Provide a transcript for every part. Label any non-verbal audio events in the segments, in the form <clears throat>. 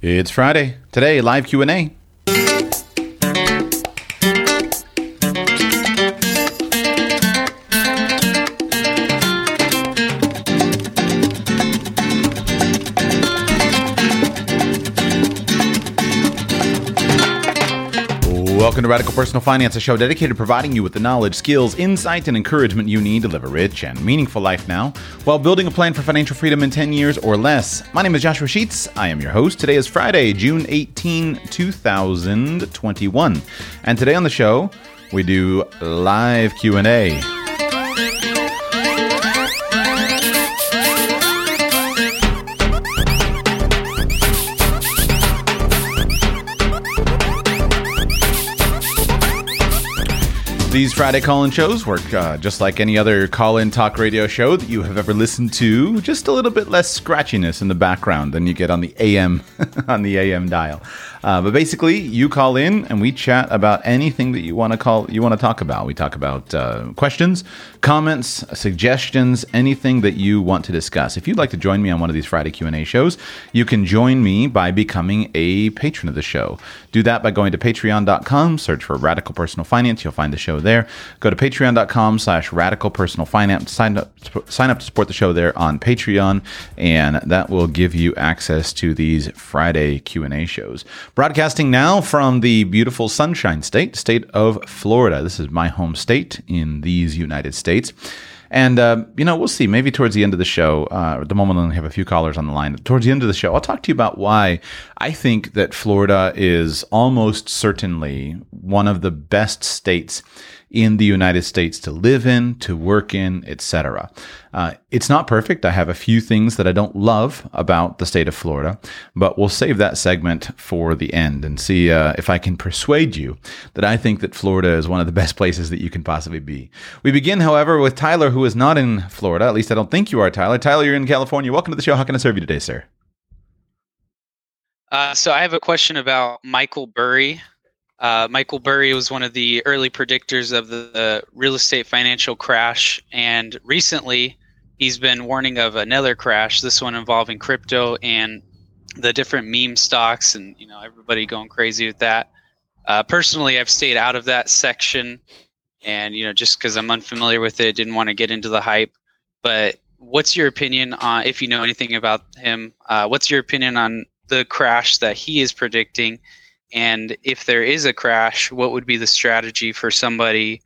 It's Friday. Today, live Q&A. Welcome to Radical Personal Finance, a show dedicated to providing you with the knowledge, skills, insight, and encouragement you need to live a rich and meaningful life now while building a plan for financial freedom in 10 years or less. My name is Joshua Sheats. I am your host. Today is Friday, June 18, 2021. And today on the show, we do live Q&A. These Friday call in shows work uh, just like any other call in talk radio show that you have ever listened to, just a little bit less scratchiness in the background than you get on the AM <laughs> on the AM dial. Uh, but basically, you call in and we chat about anything that you want to call you want to talk about. We talk about uh, questions, comments, suggestions, anything that you want to discuss. If you'd like to join me on one of these Friday Q and A shows, you can join me by becoming a patron of the show. Do that by going to Patreon.com, search for Radical Personal Finance. You'll find the show there. Go to Patreon.com/slash Radical Personal Finance. Sign up, sign up to support the show there on Patreon, and that will give you access to these Friday Q and A shows. Broadcasting now from the beautiful Sunshine State, state of Florida. This is my home state in these United States. And, uh, you know, we'll see. Maybe towards the end of the show, uh, at the moment I only have a few callers on the line. Towards the end of the show, I'll talk to you about why I think that Florida is almost certainly one of the best states in the United States to live in, to work in, etc. Uh, it's not perfect. I have a few things that I don't love about the state of Florida, but we'll save that segment for the end and see uh, if I can persuade you that I think that Florida is one of the best places that you can possibly be. We begin, however, with Tyler, who is not in Florida. At least I don't think you are, Tyler. Tyler, you're in California. Welcome to the show. How can I serve you today, sir? Uh, so I have a question about Michael Burry. Uh, Michael Burry was one of the early predictors of the, the, real estate financial crash, and recently he's been warning of another crash. This one involving crypto and the different meme stocks, and you know everybody going crazy with that. Uh, personally, I've stayed out of that section, and you know just because I'm unfamiliar with it, didn't want to get into the hype. But what's your opinion on if you know anything about him? Uh, what's your opinion on the crash that he is predicting? And if there is a crash, what would be the strategy for somebody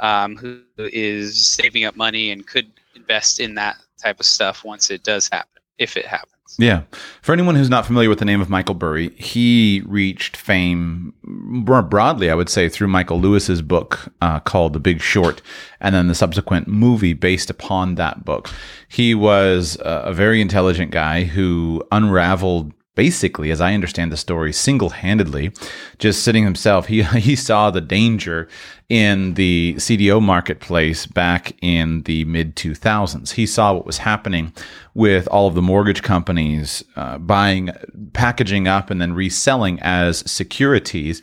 um, who is saving up money and could invest in that type of stuff once it does happen, if it happens? Yeah. For anyone who's not familiar with the name of Michael Burry, he reached fame more broadly, I would say, through Michael Lewis's book uh, called The Big Short, and then the subsequent movie based upon that book. He was a very intelligent guy who unraveled basically, as I understand the story, single handedly, just sitting himself. He, <laughs> he saw the danger in the CDO marketplace back in the mid 2000s. He saw what was happening with all of the mortgage companies uh, buying, packaging up, and then reselling as securities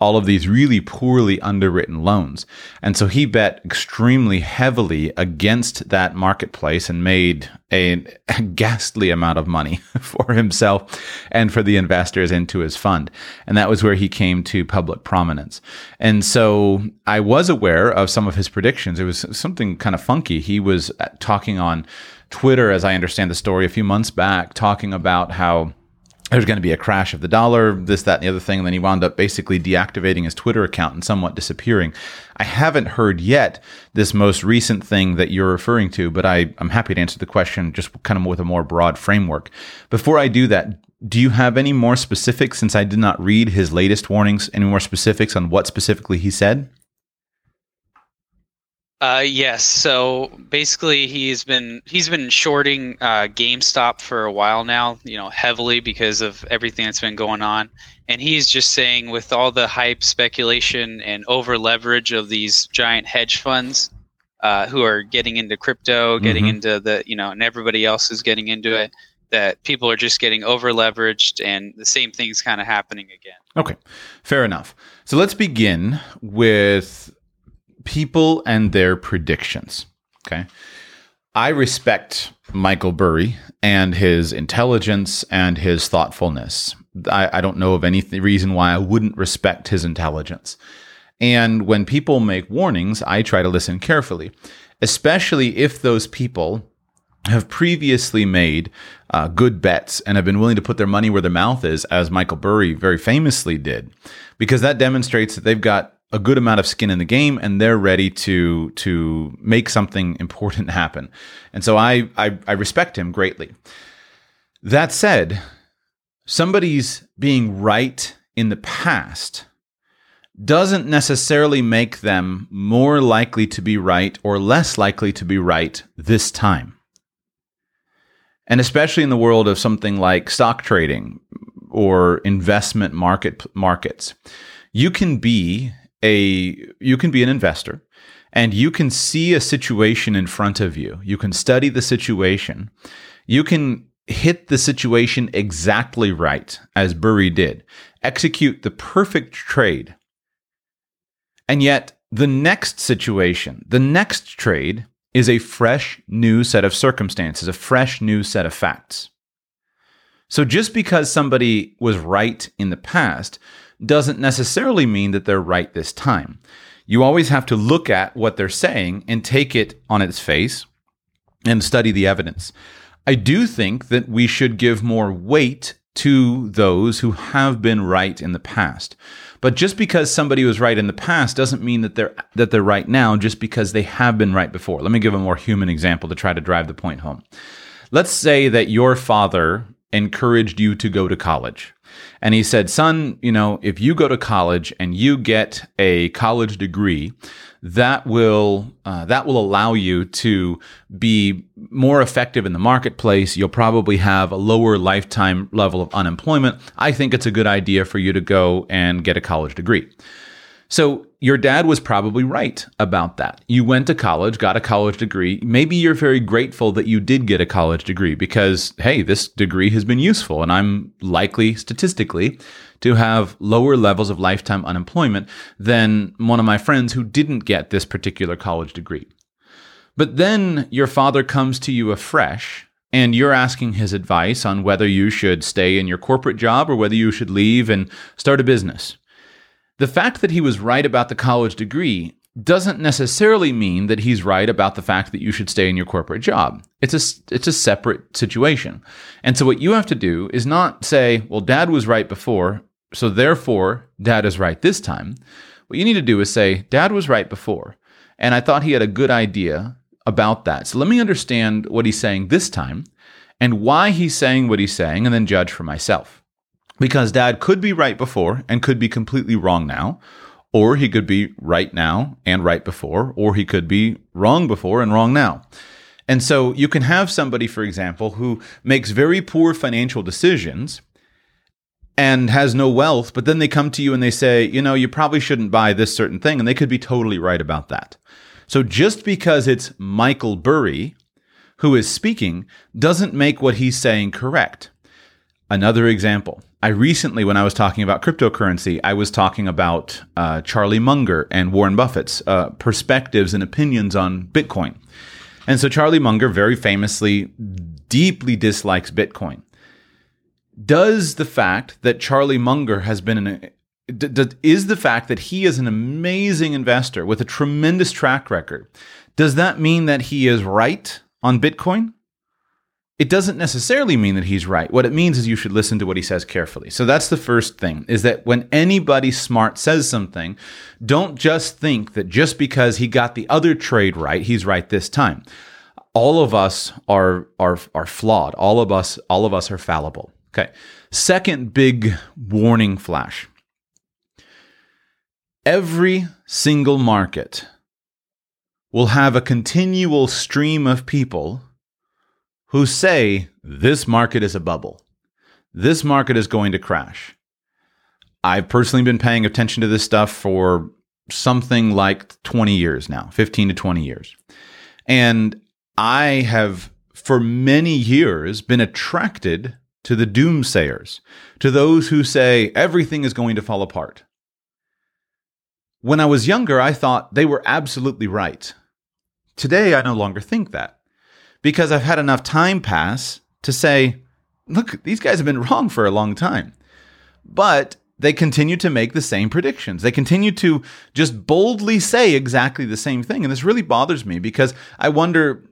all of these really poorly underwritten loans. And so he bet extremely heavily against that marketplace and made a, a, ghastly amount of money <laughs> for himself and for the investors into his fund. And that was where he came to public prominence. And so I was aware of some of his predictions. It was something kind of funky. He was talking on Twitter, as I understand the story, a few months back, talking about how there's going to be a crash of the dollar, this, that, and the other thing. And then he wound up basically deactivating his Twitter account and somewhat disappearing. I haven't heard yet this most recent thing that you're referring to, but I, I'm happy to answer the question just kind of with a more broad framework. Before I do that, do you have any more specifics since I did not read his latest warnings? Any more specifics on what specifically he said? Uh, yes. So basically, he's been he's been shorting uh, GameStop for a while now. You know, heavily because of everything that's been going on, and he's just saying with all the hype, speculation, and over leverage of these giant hedge funds, uh, who are getting into crypto, getting mm-hmm. into the you know, and everybody else is getting into it. That people are just getting over leveraged, and the same thing's kind of happening again. Okay, fair enough. So let's begin with people and their predictions. Okay. I respect Michael Burry and his intelligence and his thoughtfulness. I, I don't know of any th- reason why I wouldn't respect his intelligence. And when people make warnings, I try to listen carefully, especially if those people have previously made uh, good bets and have been willing to put their money where their mouth is, as Michael Burry very famously did, because that demonstrates that they've got a good amount of skin in the game and they're ready to to make something <laughs> important happen. And so I, I, I respect him greatly. That said, somebody's being right in the past doesn't necessarily make them more likely to be right or less likely to be right this time. And especially in the world of something like stock trading or investment market markets, you can be a you can be an investor and you can see a situation in front of you. You can study the situation. You can hit the situation exactly right, as Burry did, execute the perfect trade. And yet, the next situation, the next trade, is a fresh new set of circumstances, a fresh new set of facts. So just because somebody was right in the past doesn't necessarily mean that they're right this time. You always have to look at what they're saying and take it on its face and study the evidence. I do think that we should give more weight to those who have been right in the past. But just because somebody was right in the past doesn't mean that they're that they're right now just because they have been right before. Let me give a more human example to try to drive the point home. Let's say that your father encouraged you to go to college. And he said, Son, you know, if you go to college and you get a college degree, that will uh, that will allow you to be more effective in the marketplace. You'll probably have a lower lifetime level of unemployment. I think it's a good idea for you to go and get a college degree. So your dad was probably right about that. You went to college, got a college degree. Maybe you're very grateful that you did get a college degree because, hey, this degree has been useful. And I'm likely statistically to have lower levels of lifetime unemployment than one of my friends who didn't get this particular college degree. But then your father comes to you afresh and you're asking his advice on whether you should stay in your corporate job or whether you should leave and start a business. The fact that he was right about the college degree doesn't necessarily mean that he's right about the fact that you should stay in your corporate job. It's a it's a separate situation. And so what you have to do is not say, well dad was right before, so therefore dad is right this time. What you need to do is say dad was right before, and I thought he had a good idea about that. So let me understand what he's saying this time and why he's saying what he's saying and then judge for myself because dad could be right before and could be completely wrong now, or he could be right now and right before, or he could be wrong before and wrong now. And so you can have somebody, for example, who makes very poor financial decisions and has no wealth, but then they come to you and they say, you know, you probably shouldn't buy this certain thing. And they could be totally right about that. So just because it's Michael Burry who is speaking doesn't make what he's saying correct. Another example I recently, when I was talking about cryptocurrency, I was talking about uh, Charlie Munger and Warren Buffett's uh, perspectives and opinions on Bitcoin. And so Charlie Munger very famously deeply dislikes Bitcoin. Does the fact that Charlie Munger has been an d- d- is the fact that he is an amazing investor with a tremendous track record, does that mean that he is right on Bitcoin? It doesn't necessarily mean that he's right. What it means is you should listen to what he says carefully. So that's the first thing is that when anybody smart says something, don't just think that just because he got the other trade right, he's right this time. All of us are are are flawed. All of us all of us are fallible. Okay. Second big warning flash. Every single market will have a continual stream of people who say this market is a bubble. This market is going to crash. I've personally been paying attention to this stuff for something like 20 years now, 15 to 20 years. And I have, for many years, been attracted to the doomsayers, to those who say everything is going to fall apart. When I was younger, I thought they were absolutely right. Today, I no longer think that because I've had enough time pass to say, look, these guys have been wrong for a long time. But they continue to make the same predictions. They continue to just boldly say exactly the same thing. And this really bothers me because I wonder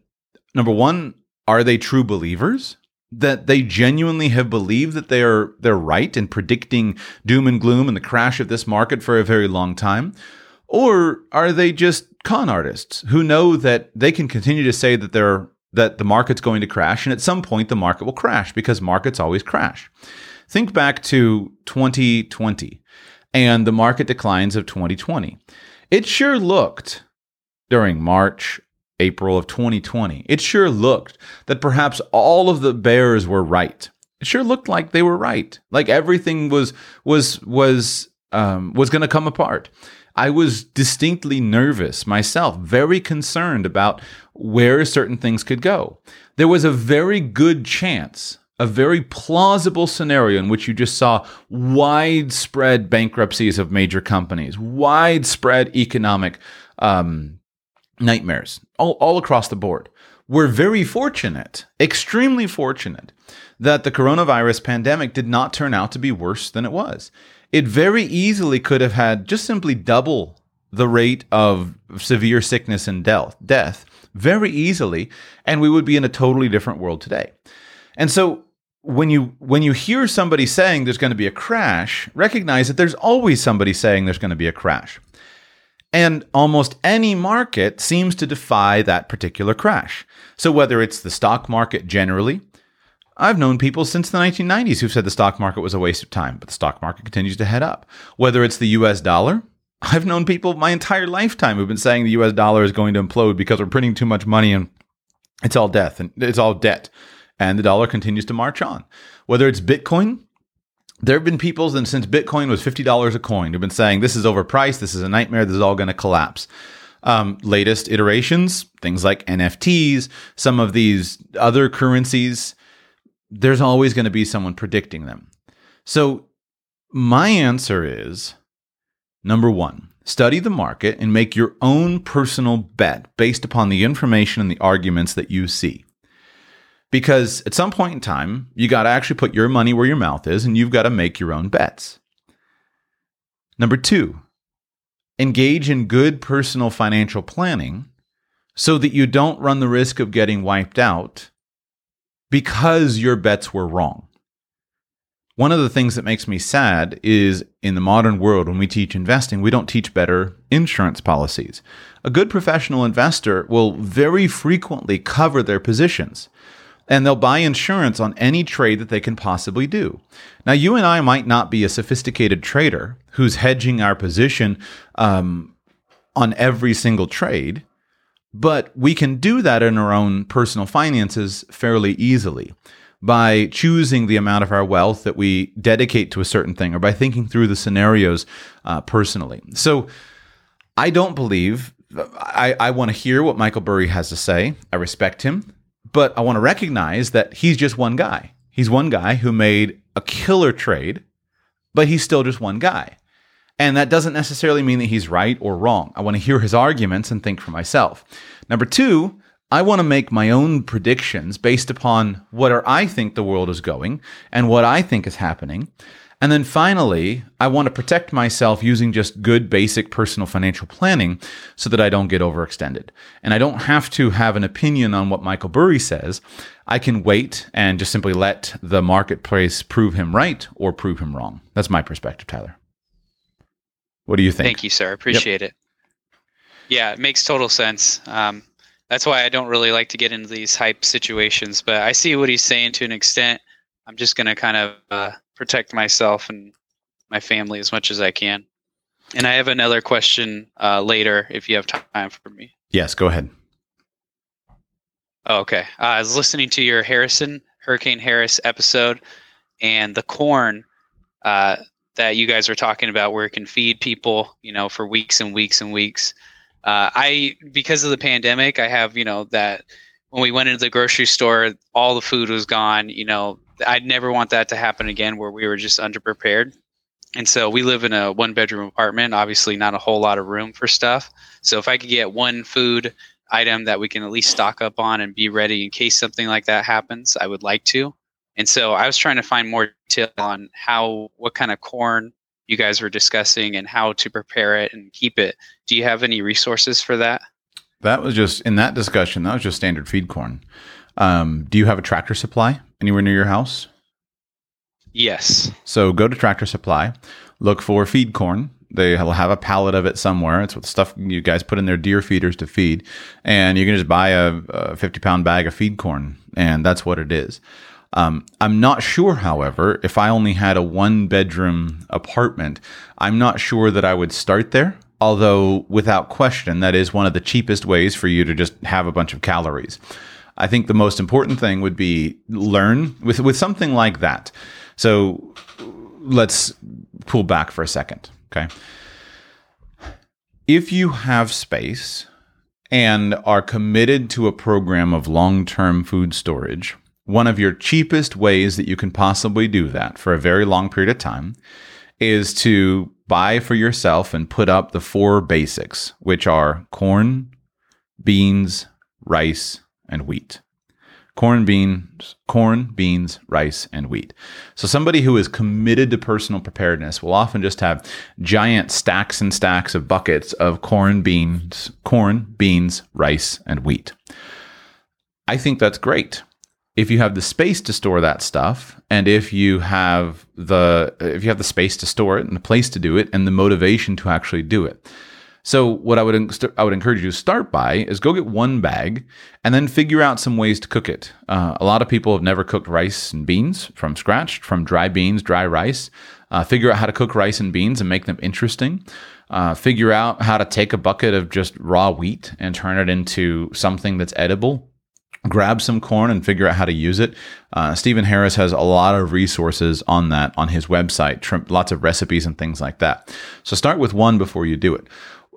number one, are they true believers? That they genuinely have believed that they are they're right in predicting doom and gloom and the crash of this market for a very long time? Or are they just con artists who know that they can continue to say that they're that the market's going to crash and at some point the market will crash because markets always crash. Think back to 2020 and the market declines of 2020. It sure looked during March, April of 2020, it sure looked that perhaps all of the bears were right. It sure looked like they were right. Like everything was was was um, was going to come apart. I was distinctly nervous myself, very concerned about where certain things could go. There was a very good chance a very plausible scenario in which you just saw widespread bankruptcies of major companies, widespread economic um, nightmares all, all across the board. We're very fortunate, extremely fortunate, that the coronavirus pandemic did not turn out to be worse than it was. It very easily could have had just simply double the rate of severe sickness and death, very easily, and we would be in a totally different world today. And so when you when you hear somebody saying there's going to be a crash, recognize that there's always somebody saying there's going to be a crash. And almost any market seems to defy that particular crash. So whether it's the stock market generally, I've known people since the 1990s who've said the stock market was a waste of time, but the stock market continues to head up. Whether it's the US dollar, I've known people my entire lifetime who've been saying the US dollar is going to implode because we're printing too much money and it's all death and it's all debt and the dollar continues to march on. Whether it's Bitcoin, there have been people since Bitcoin was $50 a coin who've been saying this is overpriced, this is a nightmare, this is all going to collapse. Um, latest iterations, things like NFTs, some of these other currencies, there's always going to be someone predicting them. So, my answer is number one, study the market and make your own personal bet based upon the information and the arguments that you see. Because at some point in time, you got to actually put your money where your mouth is and you've got to make your own bets. Number two, engage in good personal financial planning so that you don't run the risk of getting wiped out because your bets were wrong. One of the things that makes me sad is in the modern world, when we teach investing, we don't teach better insurance policies. A good professional investor will very frequently cover their positions and they'll buy insurance on any trade that they can possibly do. Now, you and I might not be a sophisticated trader who's hedging our position um, on every single trade, but we can do that in our own personal finances fairly easily by choosing the amount of our wealth that we dedicate to a certain thing or by thinking through the scenarios uh, personally. So, I don't believe I, I want to hear what Michael Burry has to say. I respect him. But I want to recognize that he's just one guy. He's one guy who made a killer trade, but he's still just one guy. And that doesn't necessarily mean that he's right or wrong. I want to hear his arguments and think for myself. Number two, I want to make my own predictions based upon what I think the world is going and what I think is happening. And then finally, I want to protect myself using just good basic personal financial planning so that I don't get overextended. And I don't have to have an opinion on what Michael Burry says. I can wait and just simply let the marketplace prove him right or prove him wrong. That's my perspective, Tyler. What do you think? Thank you, sir. Appreciate yep. it. Yeah, it makes total sense. Um, that's why I don't really like to get into these hype situations, but I see what he's saying to an extent. I'm just going to kind of uh, protect myself and my family as much as I can. And I have another question uh, later if you have time for me. Yes, go ahead. Oh, okay. Uh, I was listening to your Harrison Hurricane Harris episode, and the corn uh, that you guys were talking about, where it can feed people, you know, for weeks and weeks and weeks. Uh, I because of the pandemic, I have you know that when we went into the grocery store, all the food was gone. You know, I'd never want that to happen again, where we were just underprepared. And so we live in a one bedroom apartment, obviously not a whole lot of room for stuff. So if I could get one food item that we can at least stock up on and be ready in case something like that happens, I would like to. And so I was trying to find more detail on how, what kind of corn you guys were discussing and how to prepare it and keep it. Do you have any resources for that? That was just in that discussion. That was just standard feed corn. Um, do you have a tractor supply anywhere near your house? Yes. So go to Tractor Supply, look for feed corn. They will have a pallet of it somewhere. It's what stuff you guys put in their deer feeders to feed, and you can just buy a, a fifty pound bag of feed corn, and that's what it is. Um, I'm not sure, however, if I only had a one bedroom apartment, I'm not sure that I would start there. Although, without question, that is one of the cheapest ways for you to just have a bunch of calories. I think the most important thing would be learn with, with something like that. So let's pull back for a second. Okay. If you have space and are committed to a program of long term food storage, one of your cheapest ways that you can possibly do that for a very long period of time is to buy for yourself and put up the four basics, which are corn, beans, rice, and wheat corn, beans, corn, beans, rice, and wheat. So somebody who is committed to personal preparedness will often just have giant stacks and stacks of buckets of corn, beans, corn, beans, rice, and wheat. I think that's great. If you have the space to store that stuff, and if you have the if you have the space to store it and the place to do it and the motivation to actually do it. So what I would I would encourage you to start by is go get one bag and then figure out some ways to cook it. Uh, a lot of people have never cooked rice and beans from scratch, from dry beans, dry rice. Uh, figure out how to cook rice and beans and make them interesting. Uh, figure out how to take a bucket of just raw wheat and turn it into something that's edible grab some corn and figure out how to use it. Uh, Stephen Harris has a lot of resources on that on his website, lots of recipes and things like that. So start with one before you do it.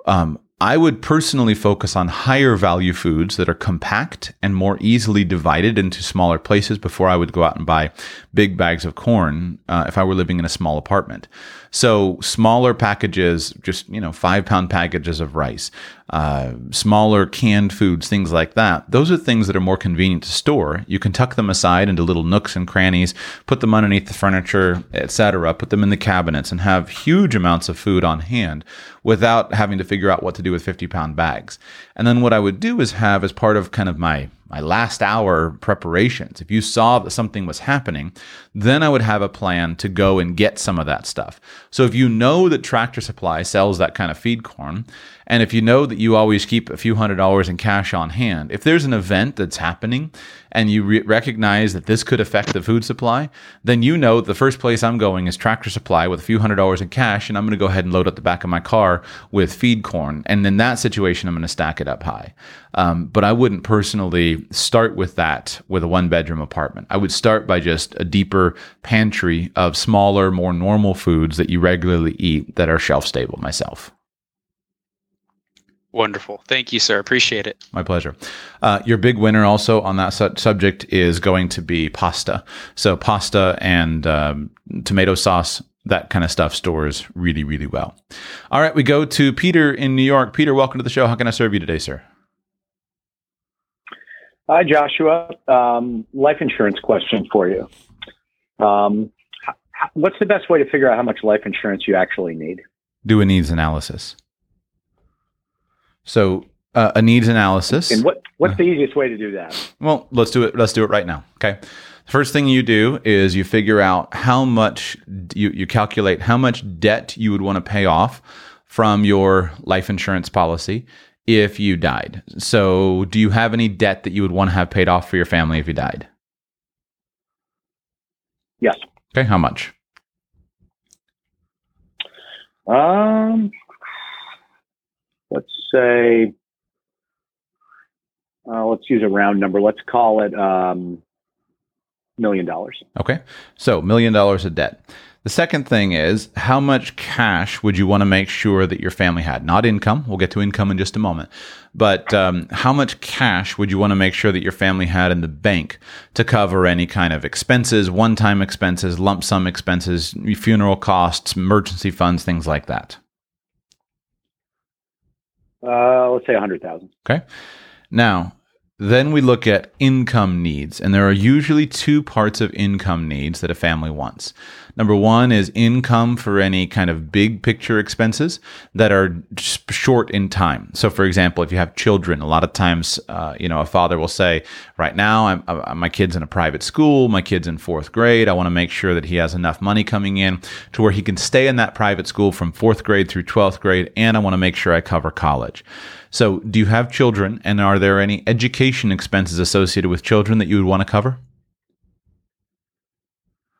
Um, I would personally focus on higher value foods that are compact and more easily divided into smaller places before I would go out and buy big bags of corn uh, if I were living in a small apartment. So smaller packages, just you know, five pound packages of rice, uh, smaller canned foods, things like that. Those are things that are more convenient to store. You can tuck them aside into little nooks and crannies, put them underneath the furniture, etc. Put them in the cabinets and have huge amounts of food on hand without having to figure out what to do with 50 pound bags. And then what I would do is have as part of kind of my my last hour preparations. If you saw that something was happening, then I would have a plan to go and get some of that stuff. So if you know that Tractor Supply sells that kind of feed corn, and if you know that you always keep a few hundred dollars in cash on hand, if there's an event that's happening and you re- recognize that this could affect the food supply, then you know the first place I'm going is Tractor Supply with a few hundred dollars in cash, and I'm going to go ahead and load up the back of my car with feed corn. And in that situation, I'm going to stack it up high. Um, but I wouldn't personally start with that with a one bedroom apartment. I would start by just a deeper pantry of smaller, more normal foods that you regularly eat that are shelf stable myself. Wonderful. Thank you, sir. Appreciate it. My pleasure. Uh, your big winner also on that su- subject is going to be pasta. So, pasta and um, tomato sauce, that kind of stuff stores really, really well. All right, we go to Peter in New York. Peter, welcome to the show. How can I serve you today, sir? Hi, Joshua. Um, life insurance question for you. Um, what's the best way to figure out how much life insurance you actually need? Do a needs analysis. So uh, a needs analysis. And what what's the easiest way to do that? Well, let's do it. Let's do it right now. Okay. First thing you do is you figure out how much you, you calculate how much debt you would want to pay off from your life insurance policy if you died. So, do you have any debt that you would want to have paid off for your family if you died? Yes. Okay, how much? Um, let's say, uh, let's use a round number. Let's call it um, million dollars. Okay. So, million dollars of debt. The second thing is how much cash would you want to make sure that your family had? Not income. We'll get to income in just a moment. But um, how much cash would you want to make sure that your family had in the bank to cover any kind of expenses, one time expenses, lump sum expenses, funeral costs, emergency funds, things like that? Uh, let's say a hundred thousand. Okay. Now, then we look at income needs, and there are usually two parts of income needs that a family wants. Number one is income for any kind of big picture expenses that are short in time. So, for example, if you have children, a lot of times, uh, you know, a father will say, "Right now, I'm, uh, my kid's in a private school. My kid's in fourth grade. I want to make sure that he has enough money coming in to where he can stay in that private school from fourth grade through twelfth grade, and I want to make sure I cover college." So, do you have children, and are there any education expenses associated with children that you would want to cover?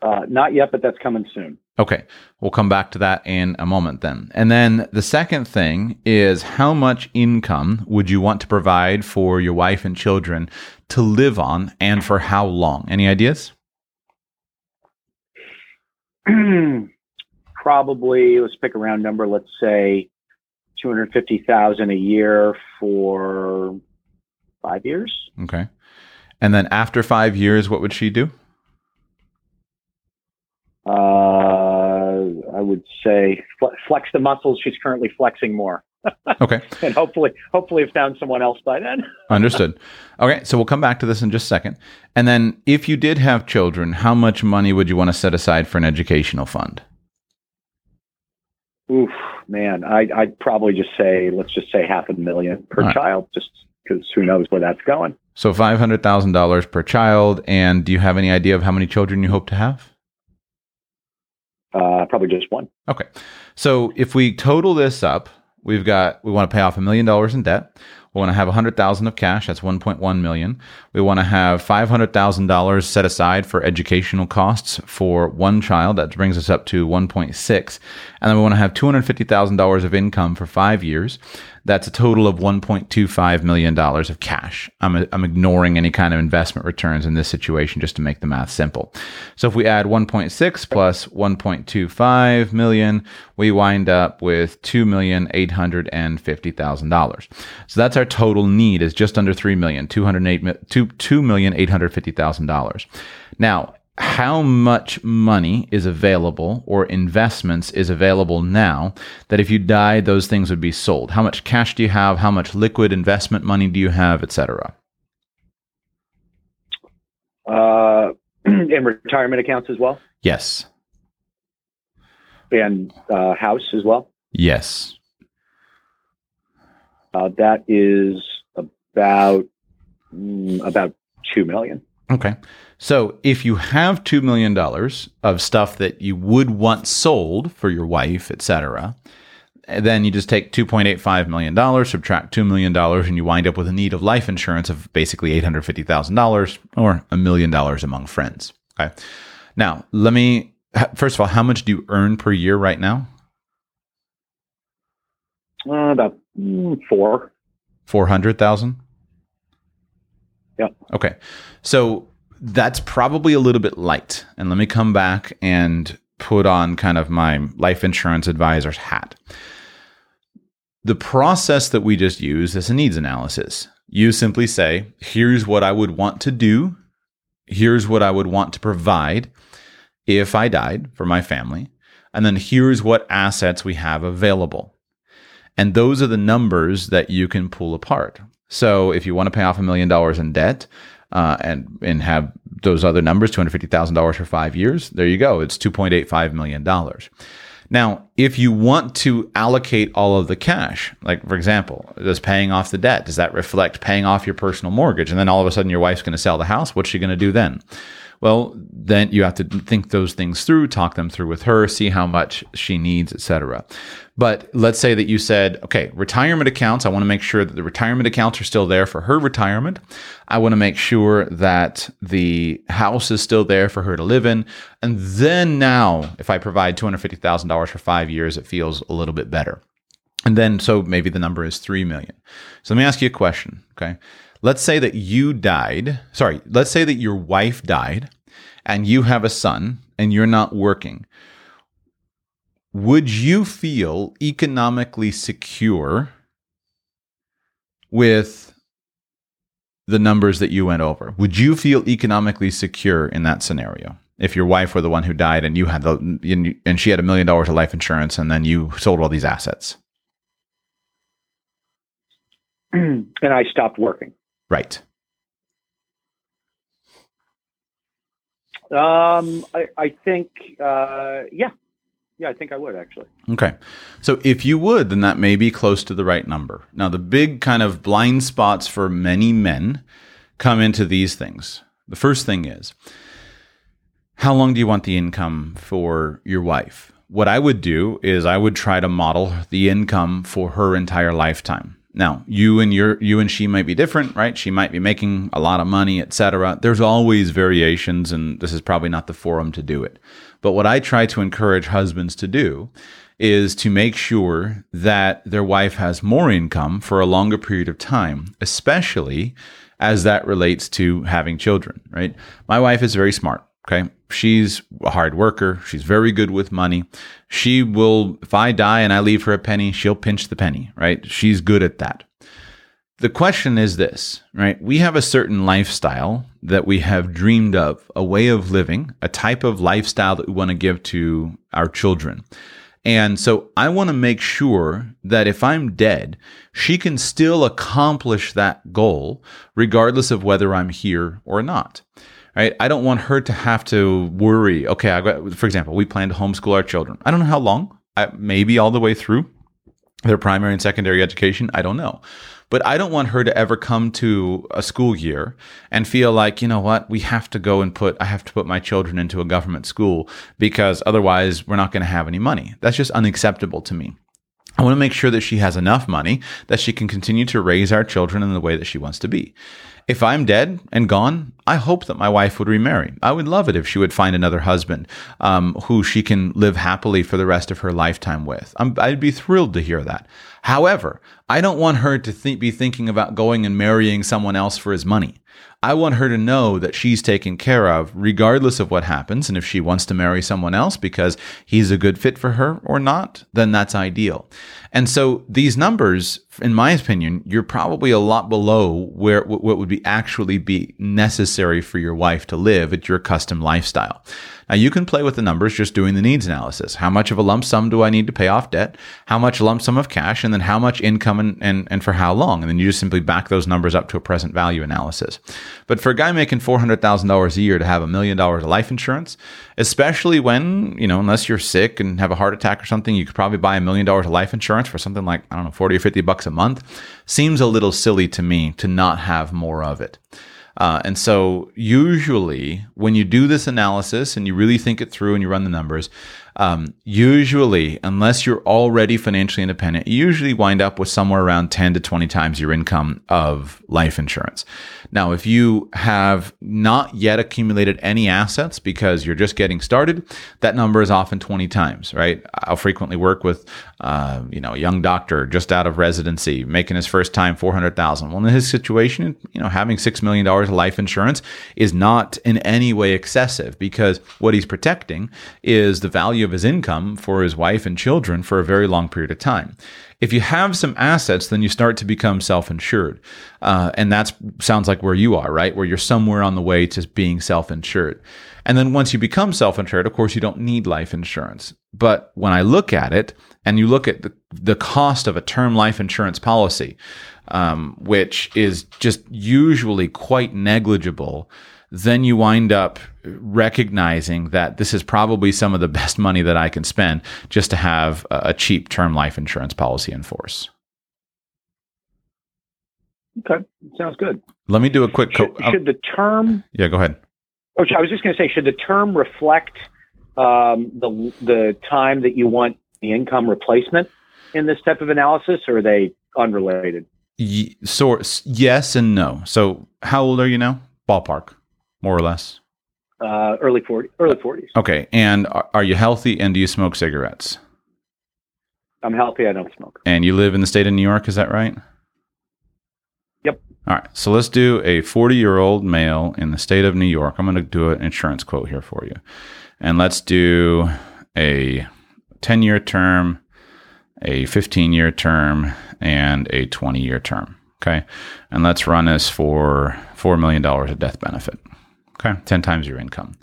Uh, not yet, but that's coming soon. Okay, we'll come back to that in a moment then. And then the second thing is how much income would you want to provide for your wife and children to live on and for how long? Any ideas? <clears throat> Probably, let's pick a round number. Let's say 250,000 a year for 5 years. Okay. And then after 5 years what would she do? Uh, I would say flex the muscles she's currently flexing more. <laughs> okay. And hopefully, hopefully, have found someone else by then. <laughs> Understood. Okay, so we'll come back to this in just a second. And then, if you did have children, how much money would you want to set aside for an educational fund? Oof, man, I, I'd probably just say, let's just say half a million per right. child, just because who knows where that's going. So five hundred thousand dollars per child. And do you have any idea of how many children you hope to have? Uh, probably just one. Okay. So if we total this up, we've got we want to pay off a million dollars in debt. We want to have 100,000 of cash, that's 1.1 million. We want to have $500,000 set aside for educational costs for one child, that brings us up to 1.6. And then we want to have $250,000 of income for 5 years. That's a total of $1.25 million of cash. I'm, I'm ignoring any kind of investment returns in this situation just to make the math simple. So if we add 1.6 plus 1.25 million, we wind up with $2,850,000. So that's our total need is just under 3 million, 208, $2,850,000. Now, how much money is available or investments is available now that if you die those things would be sold? How much cash do you have? How much liquid investment money do you have etc uh, <clears throat> and retirement accounts as well? Yes. And uh, house as well? Yes. Uh, that is about mm, about two million. Okay. So if you have $2 million of stuff that you would want sold for your wife, etc., then you just take $2.85 million, subtract $2 million, and you wind up with a need of life insurance of basically $850,000 or a million dollars among friends. Okay. Now, let me, first of all, how much do you earn per year right now? Uh, about mm, four. 400,000? Yeah. Okay. So that's probably a little bit light. And let me come back and put on kind of my life insurance advisor's hat. The process that we just use is a needs analysis. You simply say, here's what I would want to do. Here's what I would want to provide if I died for my family. And then here's what assets we have available. And those are the numbers that you can pull apart. So if you want to pay off a million dollars in debt uh, and and have those other numbers, two hundred fifty thousand dollars for five years, there you go. It's two point eight five million dollars. Now, if you want to allocate all of the cash, like for example, does paying off the debt, does that reflect paying off your personal mortgage? And then all of a sudden your wife's going to sell the house. What's she going to do then? Well, then you have to think those things through, talk them through with her, see how much she needs, etc. But let's say that you said, okay, retirement accounts, I want to make sure that the retirement accounts are still there for her retirement. I want to make sure that the house is still there for her to live in. And then now, if I provide $250,000 for five years, it feels a little bit better. And then, so maybe the number is 3 million. So let me ask you a question. Okay. Let's say that you died. Sorry. Let's say that your wife died and you have a son and you're not working. Would you feel economically secure with the numbers that you went over? Would you feel economically secure in that scenario? If your wife were the one who died and you had the and she had a million dollars of life insurance and then you sold all these assets. <clears throat> and I stopped working. Right. Um, I, I think, uh, yeah, yeah, I think I would actually. Okay. So if you would, then that may be close to the right number. Now, the big kind of blind spots for many men come into these things. The first thing is how long do you want the income for your wife? What I would do is I would try to model the income for her entire lifetime. Now, you and your you and she might be different, right? She might be making a lot of money, etc. There's always variations and this is probably not the forum to do it. But what I try to encourage husbands to do is to make sure that their wife has more income for a longer period of time, especially as that relates to having children, right? My wife is very smart. Okay. She's a hard worker. She's very good with money. She will, if I die and I leave her a penny, she'll pinch the penny, right? She's good at that. The question is this, right? We have a certain lifestyle that we have dreamed of, a way of living, a type of lifestyle that we want to give to our children. And so I want to make sure that if I'm dead, she can still accomplish that goal, regardless of whether I'm here or not right? I don't want her to have to worry. Okay, I got, for example, we plan to homeschool our children. I don't know how long, I, maybe all the way through their primary and secondary education. I don't know. But I don't want her to ever come to a school year and feel like, you know what, we have to go and put, I have to put my children into a government school because otherwise we're not going to have any money. That's just unacceptable to me. I want to make sure that she has enough money that she can continue to raise our children in the way that she wants to be. If I'm dead and gone, I hope that my wife would remarry. I would love it if she would find another husband um, who she can live happily for the rest of her lifetime with. i would be thrilled to hear that. However, I don't want her to th- be thinking about going and marrying someone else for his money. I want her to know that she's taken care of regardless of what happens. And if she wants to marry someone else because he's a good fit for her or not, then that's ideal. And so these numbers, in my opinion, you're probably a lot below where what would be actually be necessary for your wife to live at your custom lifestyle. Now you can play with the numbers just doing the needs analysis. How much of a lump sum do I need to pay off debt? How much lump sum of cash? And then how much income and, and, and for how long? And then you just simply back those numbers up to a present value analysis. But for a guy making $400,000 a year to have a million dollars of life insurance, especially when, you know, unless you're sick and have a heart attack or something, you could probably buy a million dollars of life insurance for something like, I don't know, 40 or 50 bucks a month, seems a little silly to me to not have more of it. Uh, and so, usually, when you do this analysis and you really think it through and you run the numbers, um, usually, unless you're already financially independent, you usually wind up with somewhere around 10 to 20 times your income of life insurance. Now, if you have not yet accumulated any assets because you're just getting started, that number is often 20 times, right? I'll frequently work with, uh, you know, a young doctor just out of residency, making his first time 400,000. Well, in his situation, you know, having $6 million life insurance is not in any way excessive because what he's protecting is the value of his income for his wife and children for a very long period of time. If you have some assets, then you start to become self insured. Uh, and that sounds like where you are, right? Where you're somewhere on the way to being self insured. And then once you become self insured, of course, you don't need life insurance. But when I look at it and you look at the, the cost of a term life insurance policy, um, which is just usually quite negligible then you wind up recognizing that this is probably some of the best money that I can spend just to have a cheap term life insurance policy in force. Okay, sounds good. Let me do a quick. Co- should, should, the term? Yeah, go ahead. Oh, I was just going to say, should the term reflect um, the the time that you want the income replacement in this type of analysis, or are they unrelated? Y- so yes and no. So, how old are you now? Ballpark more or less? Uh, early 40, early 40s. Okay. And are, are you healthy and do you smoke cigarettes? I'm healthy. I don't smoke. And you live in the state of New York, is that right? Yep. All right. So let's do a 40 year old male in the state of New York. I'm going to do an insurance quote here for you. And let's do a 10 year term, a 15 year term, and a 20 year term. Okay. And let's run this for $4 million of death benefit. Okay. 10 times your income.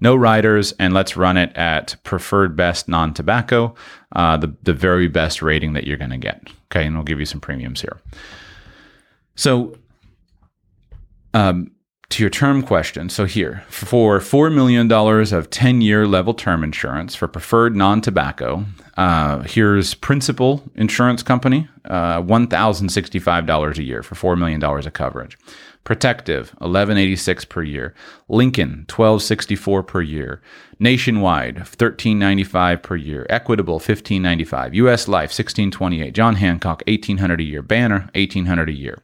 No riders, and let's run it at preferred best non tobacco, uh, the, the very best rating that you're going to get. Okay. And we'll give you some premiums here. So, um, to your term question, so here, for $4 million of 10 year level term insurance for preferred non tobacco, uh, here's Principal Insurance Company, uh, $1,065 a year for $4 million of coverage. Protective, 1186 per year. Lincoln, 1264 per year. Nationwide, 1395 per year. Equitable, 1595. US Life, 1628. John Hancock, 1800 a year. Banner, 1800 a year.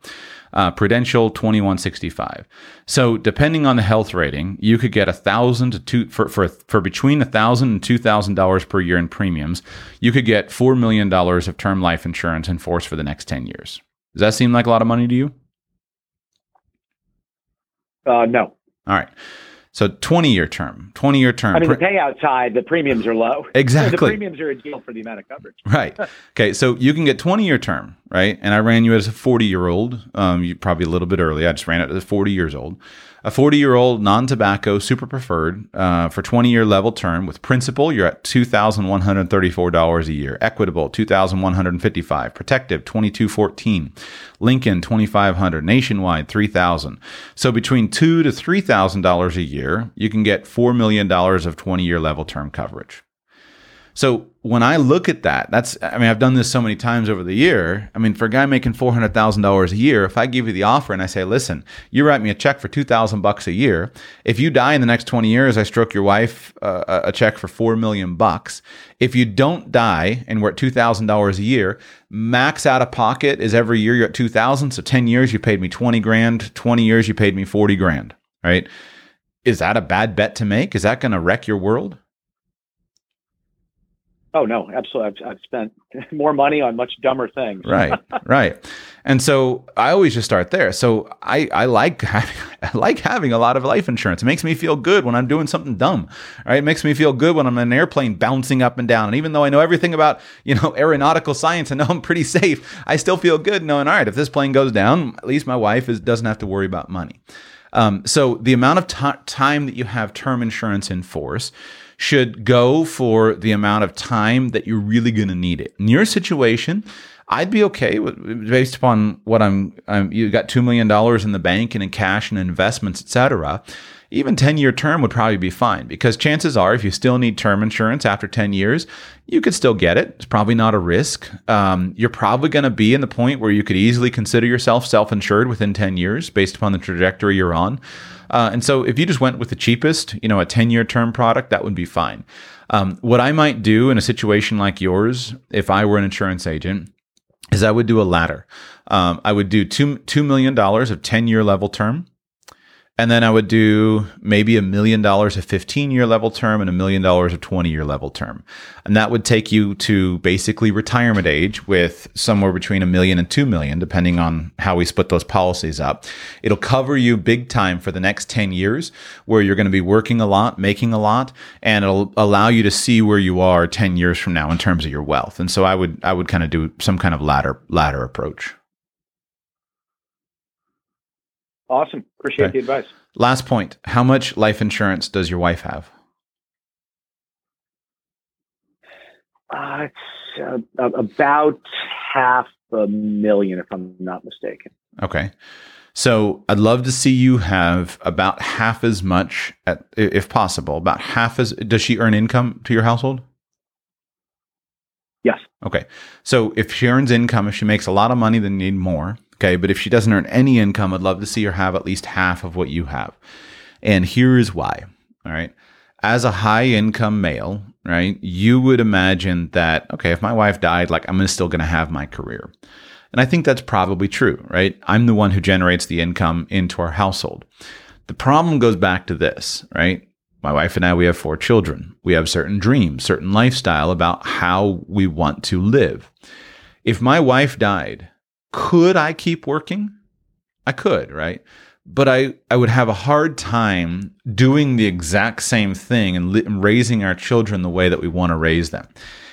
Uh, Prudential 2165. So depending on the health rating, you could get a thousand to two for, for for between a thousand and two thousand dollars per year in premiums. You could get four million dollars of term life insurance in force for the next ten years. Does that seem like a lot of money to you? Uh, no. All right. So 20 year term, 20 year term. I mean, the payout side, the premiums are low. <laughs> Exactly. the premiums are a deal for the amount of coverage. <laughs> Right. Okay. So you can get 20 year term, right? And I ran you as a 40 year old. Um, you probably a little bit early. I just ran it as 40 years old. A 40 year old non tobacco super preferred uh, for 20 year level term with principal, you're at $2,134 a year. Equitable, 2,155. Protective, 2,214. Lincoln, 2,500. Nationwide, 3,000. So between two to $3,000 a year, you can get $4 million of 20 year level term coverage. So when I look at that, that's I mean I've done this so many times over the year. I mean for a guy making four hundred thousand dollars a year, if I give you the offer and I say, listen, you write me a check for two thousand bucks a year. If you die in the next twenty years, I stroke your wife uh, a check for four million bucks. If you don't die and we're at two thousand dollars a year, max out of pocket is every year you're at two thousand. So ten years you paid me twenty grand. Twenty years you paid me forty grand. Right? Is that a bad bet to make? Is that going to wreck your world? Oh no, absolutely. I've, I've, spent <laughs> more money on much dumber things. right, <laughs> right. And so I always just start there. So I, I like <laughs> having, I like having a lot of life insurance. It makes me feel good when I'm doing something dumb. Right, it makes me feel good when I'm in an airplane bouncing up and down. And even though I know everything about you know aeronautical science and know I'm pretty safe, I still feel good knowing all right if this plane goes down, at least my wife is, doesn't have to worry about money. Um, so the amount of t- time that you have term insurance in force should go for the amount of time that you're really going to need it. In your situation, I'd be okay with based upon what I'm. I'm you got two million dollars in the bank and in cash and investments, etc. Even ten year term would probably be fine because chances are, if you still need term insurance after ten years, you could still get it. It's probably not a risk. Um, you're probably going to be in the point where you could easily consider yourself self insured within ten years based upon the trajectory you're on. Uh, and so if you just went with the cheapest, you know, a 10 year term product, that would be fine. Um, what I might do in a situation like yours, if I were an insurance agent, is I would do a ladder. Um, I would do two, $2 million of 10 year level term. And then I would do maybe a million dollars of 15 year level term and a million dollars of 20 year level term. And that would take you to basically retirement age with somewhere between a million and two million, depending on how we split those policies up. It'll cover you big time for the next 10 years where you're going to be working a lot, making a lot, and it'll allow you to see where you are 10 years from now in terms of your wealth. And so I would, I would kind of do some kind of ladder, ladder approach. Awesome. Appreciate okay. the advice. Last point. How much life insurance does your wife have? Uh, it's uh, about half a million, if I'm not mistaken. Okay. So I'd love to see you have about half as much, at, if possible, about half as. Does she earn income to your household? Yes. Okay. So if she earns income, if she makes a lot of money, then you need more. Okay. But if she doesn't earn any income, I'd love to see her have at least half of what you have. And here is why. All right. As a high income male, right, you would imagine that, okay, if my wife died, like I'm still going to have my career. And I think that's probably true, right? I'm the one who generates the income into our household. The problem goes back to this, right? My wife and I, we have four children. We have certain dreams, certain lifestyle about how we want to live. If my wife died, could I keep working? I could, right? But I, I would have a hard time doing the exact same thing and, li- and raising our children the way that we want to raise them.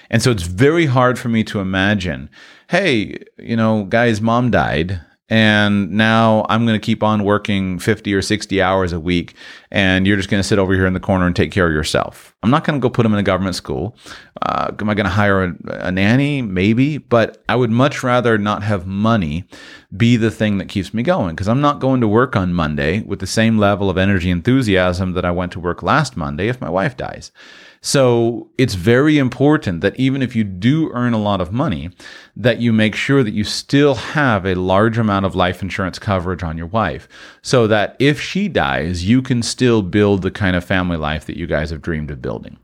And so it's very hard for me to imagine, hey, you know, guy's mom died and now I'm going to keep on working 50 or 60 hours a week, and you're just going to sit over here in the corner and take care of yourself. I'm not going to go put them in a government school. Uh, am I going to hire a, a nanny? Maybe, but I would much rather not have money be the thing that keeps me going because I'm not going to work on Monday with the same level of energy enthusiasm that I went to work last Monday if my wife dies. So it's very important that even if you do earn a lot of money, that you make sure that you still have a large amount of life insurance coverage on your wife so that if she dies, you can still build the kind of family life that you guys have dreamed of building.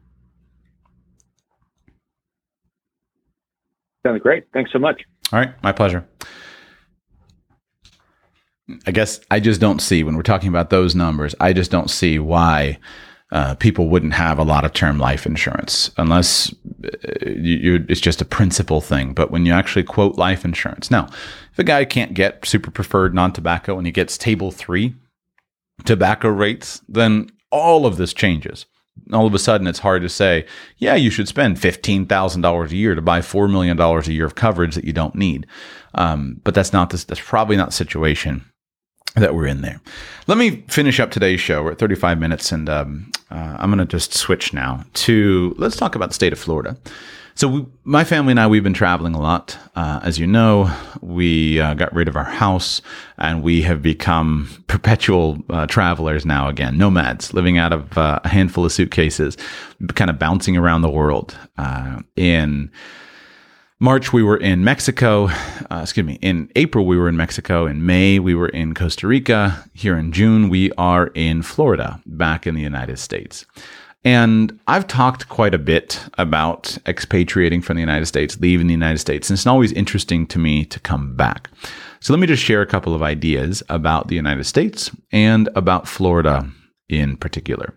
Sounds great. Thanks so much. All right, my pleasure. I guess I just don't see when we're talking about those numbers, I just don't see why uh, people wouldn't have a lot of term life insurance unless uh, you, it's just a principle thing. But when you actually quote life insurance, now, if a guy can't get super preferred non tobacco and he gets table three tobacco rates, then all of this changes. All of a sudden, it's hard to say, yeah, you should spend $15,000 a year to buy $4 million a year of coverage that you don't need. Um, but that's not this, that's probably not the situation that we're in there. Let me finish up today's show. We're at 35 minutes, and um, uh, I'm going to just switch now to let's talk about the state of Florida. So, we, my family and I, we've been traveling a lot. Uh, as you know, we uh, got rid of our house and we have become <laughs> perpetual uh, travelers now again, nomads, living out of uh, a handful of suitcases, kind of bouncing around the world uh, in March, we were in Mexico. Uh, excuse me. In April, we were in Mexico. In May, we were in Costa Rica. Here in June, we are in Florida, back in the United States. And I've talked quite a bit about expatriating from the United States, leaving the United States. And it's always interesting to me to come back. So let me just share a couple of ideas about the United States and about Florida in particular.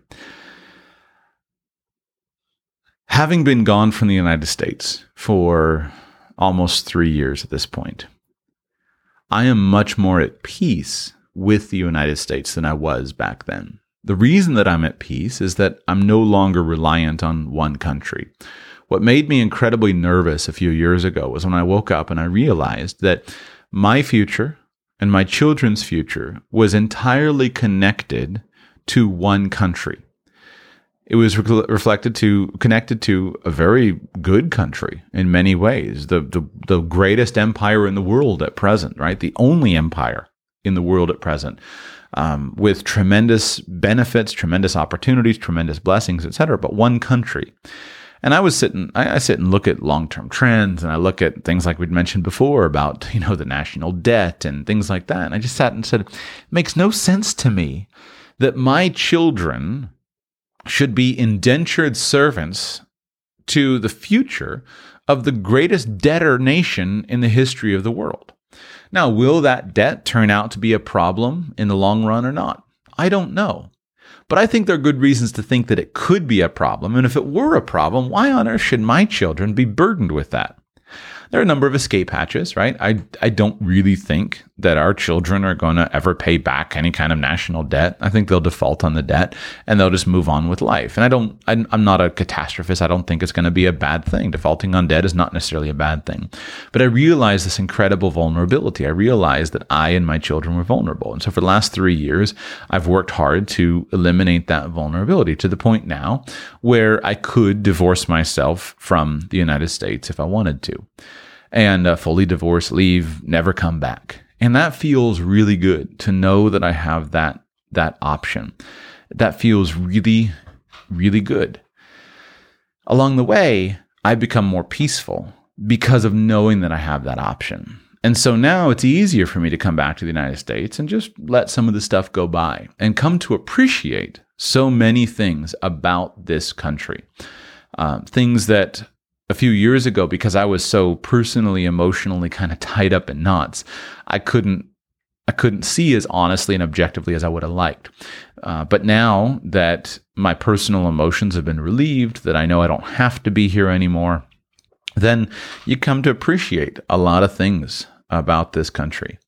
Having been gone from the United States for almost three years at this point, I am much more at peace with the United States than I was back then. The reason that I'm at peace is that I'm no longer reliant on one country. What made me incredibly nervous a few years ago was when I woke up and I realized that my future and my children's future was entirely connected to one country it was re- reflected to connected to a very good country in many ways the, the the greatest empire in the world at present right the only empire in the world at present um, with tremendous benefits tremendous opportunities tremendous blessings etc but one country and I was sitting, I, I sit and look at long-term trends, and I look at things like we'd mentioned before about you know the national debt and things like that. And I just sat and said, it makes no sense to me that my children should be indentured servants to the future of the greatest debtor nation in the history of the world. Now, will that debt turn out to be a problem in the long run or not? I don't know. But I think there are good reasons to think that it could be a problem. And if it were a problem, why on earth should my children be burdened with that? There are a number of escape hatches, right? I, I don't really think that our children are going to ever pay back any kind of national debt. I think they'll default on the debt and they'll just move on with life. And I don't, I'm not a catastrophist. I don't think it's going to be a bad thing. Defaulting on debt is not necessarily a bad thing. But I realize this incredible vulnerability. I realize that I and my children were vulnerable. And so for the last three years, I've worked hard to eliminate that vulnerability to the point now where I could divorce myself from the United States if I wanted to and uh, fully divorce, leave, never come back. And that feels really good to know that I have that that option. That feels really really good. Along the way, I become more peaceful because of knowing that I have that option. And so now it's easier for me to come back to the United States and just let some of the stuff go by and come to appreciate so many things about this country. Uh, things that a few years ago because I was so personally, emotionally kind of tied up in knots. I couldn't I couldn't see as honestly and objectively as I would have liked. Uh, but now that my personal emotions have been relieved, that I know I don't have to be here anymore, then you come to appreciate a lot of things about this country.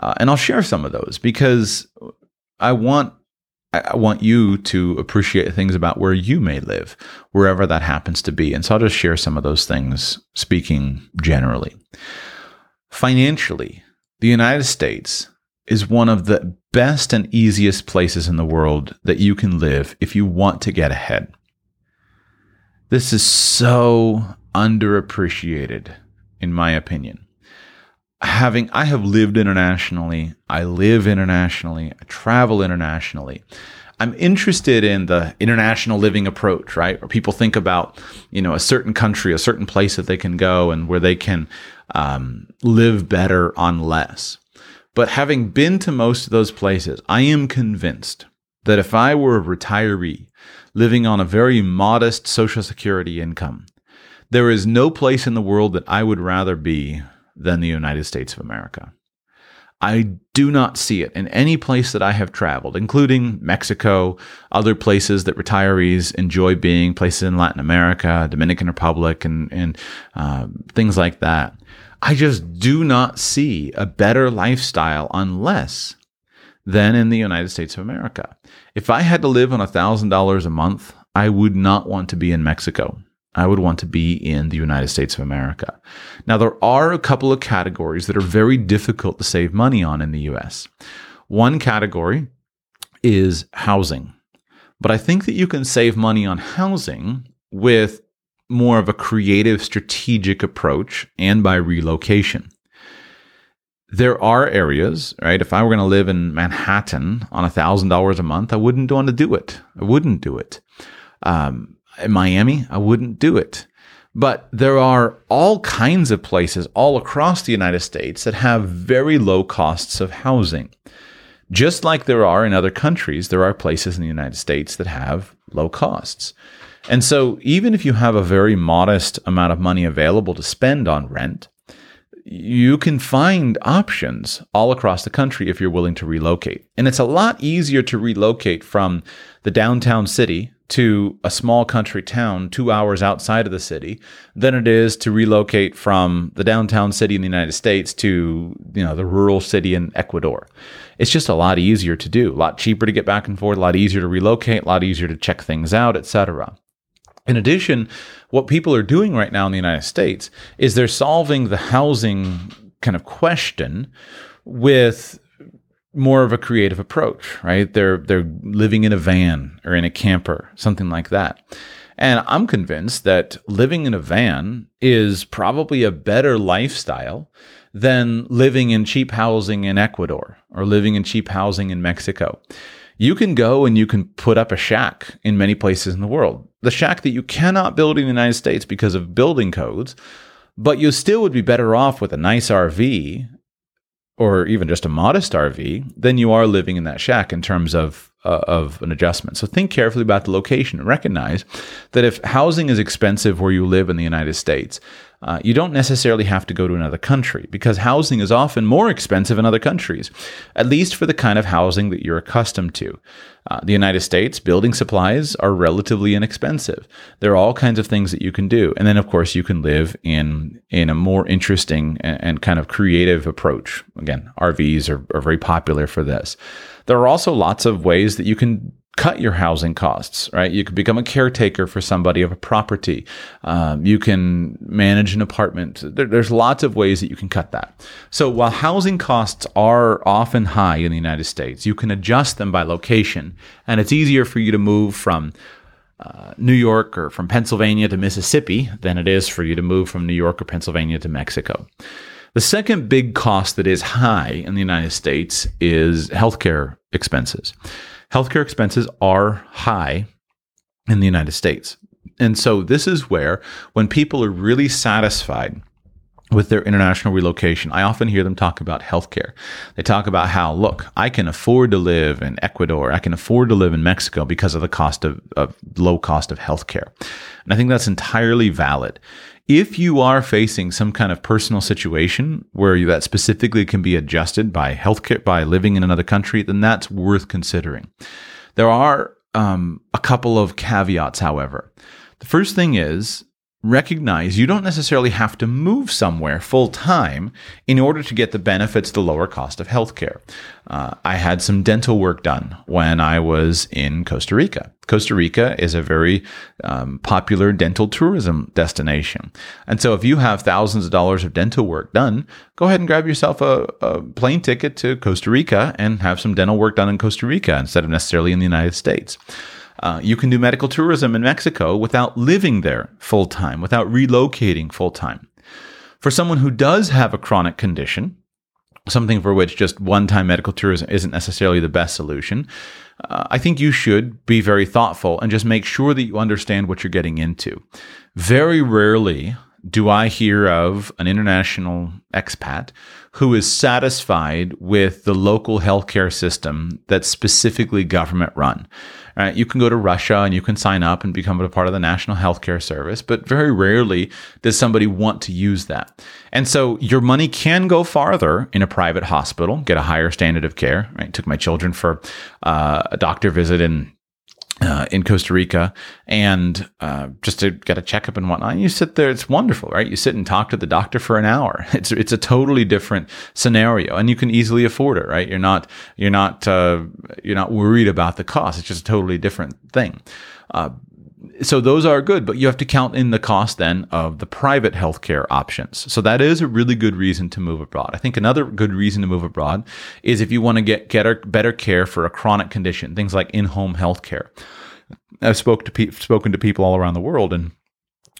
Uh, and I'll share some of those because I want I want you to appreciate things about where you may live, wherever that happens to be. And so I'll just share some of those things, speaking generally. Financially, the United States is one of the best and easiest places in the world that you can live if you want to get ahead. This is so underappreciated, in my opinion. Having, I have lived internationally, I live internationally, I travel internationally. I'm interested in the international living approach, right? Where people think about, you know, a certain country, a certain place that they can go and where they can um, live better on less. But having been to most of those places, I am convinced that if I were a retiree living on a very modest Social Security income, there is no place in the world that I would rather be than the United States of America. I do not see it in any place that I have traveled, including Mexico, other places that retirees enjoy being, places in Latin America, Dominican Republic, and, and uh, things like that. I just do not see a better lifestyle unless than in the United States of America. If I had to live on $1,000 a month, I would not want to be in Mexico. I would want to be in the United States of America. Now, there are a couple of categories that are very difficult to save money on in the US. One category is housing. But I think that you can save money on housing with more of a creative, strategic approach and by relocation. There are areas, right? If I were going to live in Manhattan on $1,000 a month, I wouldn't want to do it. I wouldn't do it. Um, in Miami, I wouldn't do it. But there are all kinds of places all across the United States that have very low costs of housing. Just like there are in other countries, there are places in the United States that have low costs. And so, even if you have a very modest amount of money available to spend on rent, you can find options all across the country if you're willing to relocate. And it's a lot easier to relocate from the downtown city to a small country town two hours outside of the city than it is to relocate from the downtown city in the United States to you know the rural city in Ecuador. It's just a lot easier to do, a lot cheaper to get back and forth, a lot easier to relocate, a lot easier to check things out, etc. In addition, what people are doing right now in the United States is they're solving the housing kind of question with more of a creative approach, right? They're they're living in a van or in a camper, something like that. And I'm convinced that living in a van is probably a better lifestyle than living in cheap housing in Ecuador or living in cheap housing in Mexico you can go and you can put up a shack in many places in the world. The shack that you cannot build in the United States because of building codes, but you still would be better off with a nice RV or even just a modest RV then you are living in that shack in terms of uh, of an adjustment. So think carefully about the location and recognize that if housing is expensive where you live in the United States, uh, you don't necessarily have to go to another country because housing is often more expensive in other countries, at least for the kind of housing that you're accustomed to. Uh, the United States, building supplies are relatively inexpensive. There are all kinds of things that you can do, and then of course you can live in in a more interesting and, and kind of creative approach. Again, RVs are, are very popular for this. There are also lots of ways that you can cut your housing costs, right? You can become a caretaker for somebody of a property. Um, you can manage an apartment. There, there's lots of ways that you can cut that. So while housing costs are often high in the United States, you can adjust them by location, and it's easier for you to move from uh, New York or from Pennsylvania to Mississippi than it is for you to move from New York or Pennsylvania to Mexico. The second big cost that is high in the United States is healthcare expenses. Healthcare expenses are high in the United States. And so this is where when people are really satisfied with their international relocation, I often hear them talk about healthcare. They talk about how, look, I can afford to live in Ecuador, I can afford to live in Mexico because of the cost of, of low cost of healthcare. And I think that's entirely valid. If you are facing some kind of personal situation where you, that specifically can be adjusted by healthcare, by living in another country, then that's worth considering. There are um, a couple of caveats, however. The first thing is recognize you don't necessarily have to move somewhere full time in order to get the benefits the lower cost of healthcare. Uh, I had some dental work done when I was in Costa Rica. Costa Rica is a very um, popular dental tourism destination. And so if you have thousands of dollars of dental work done, go ahead and grab yourself a, a plane ticket to Costa Rica and have some dental work done in Costa Rica instead of necessarily in the United States. Uh, you can do medical tourism in Mexico without living there full time, without relocating full time. For someone who does have a chronic condition, something for which just one time medical tourism isn't necessarily the best solution, uh, I think you should be very thoughtful and just make sure that you understand what you're getting into. Very rarely do I hear of an international expat who is satisfied with the local healthcare system that's specifically government run. Right? You can go to Russia and you can sign up and become a part of the National Healthcare Service, but very rarely does somebody want to use that. And so your money can go farther in a private hospital, get a higher standard of care. Right? Took my children for uh, a doctor visit in uh, in Costa Rica and uh, just to get a checkup and whatnot. And you sit there, it's wonderful, right? You sit and talk to the doctor for an hour. <laughs> It's it's a totally different scenario, and you can easily afford it, right? You're not you're not uh, you're not worried about the cost. It's just a totally different thing. So those are good, but you have to count in the cost then of the private healthcare options. So that is a really good reason to move abroad. I think another good reason to move abroad is if you want to get get better care for a chronic condition, things like in-home healthcare. I've spoke to pe- spoken to people all around the world, and